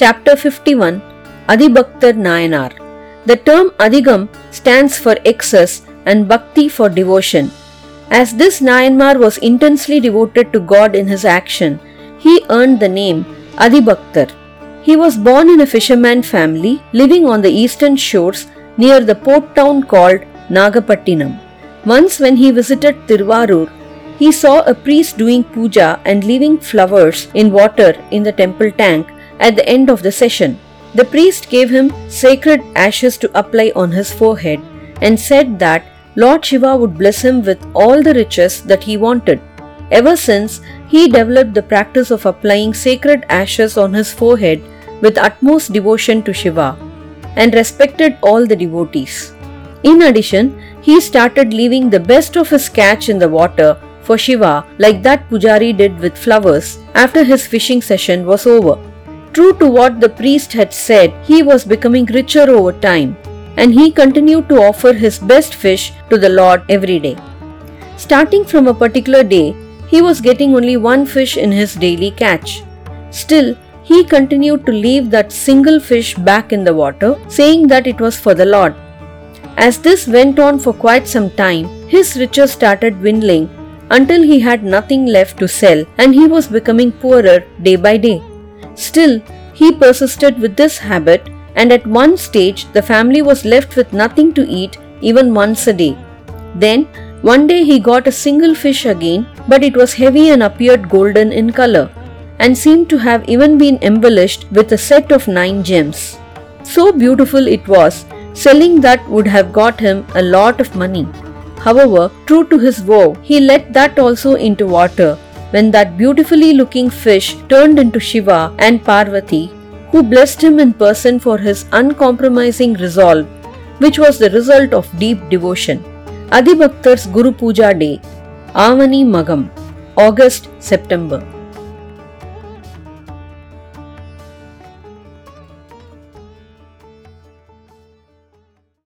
Chapter 51 Adibhaktar Nayanar. The term Adigam stands for excess and Bhakti for devotion. As this Nayanmar was intensely devoted to God in his action, he earned the name Adibhaktar. He was born in a fisherman family living on the eastern shores near the port town called Nagapattinam. Once, when he visited Tiruvarur, he saw a priest doing puja and leaving flowers in water in the temple tank at the end of the session. The priest gave him sacred ashes to apply on his forehead and said that Lord Shiva would bless him with all the riches that he wanted. Ever since, he developed the practice of applying sacred ashes on his forehead with utmost devotion to Shiva and respected all the devotees. In addition, he started leaving the best of his catch in the water for Shiva like that Pujari did with flowers after his fishing session was over. True to what the priest had said, he was becoming richer over time and he continued to offer his best fish to the Lord every day. Starting from a particular day, he was getting only one fish in his daily catch. Still, he continued to leave that single fish back in the water, saying that it was for the Lord. As this went on for quite some time, his riches started dwindling until he had nothing left to sell and he was becoming poorer day by day. Still, he persisted with this habit, and at one stage, the family was left with nothing to eat even once a day. Then, one day he got a single fish again, but it was heavy and appeared golden in color, and seemed to have even been embellished with a set of nine gems. So beautiful it was, selling that would have got him a lot of money. However, true to his vow, he let that also into water when that beautifully looking fish turned into Shiva and Parvati, who blessed him in person for his uncompromising resolve, which was the result of deep devotion. Adibhaktar's Guru Puja Day, Avani Magam, August September.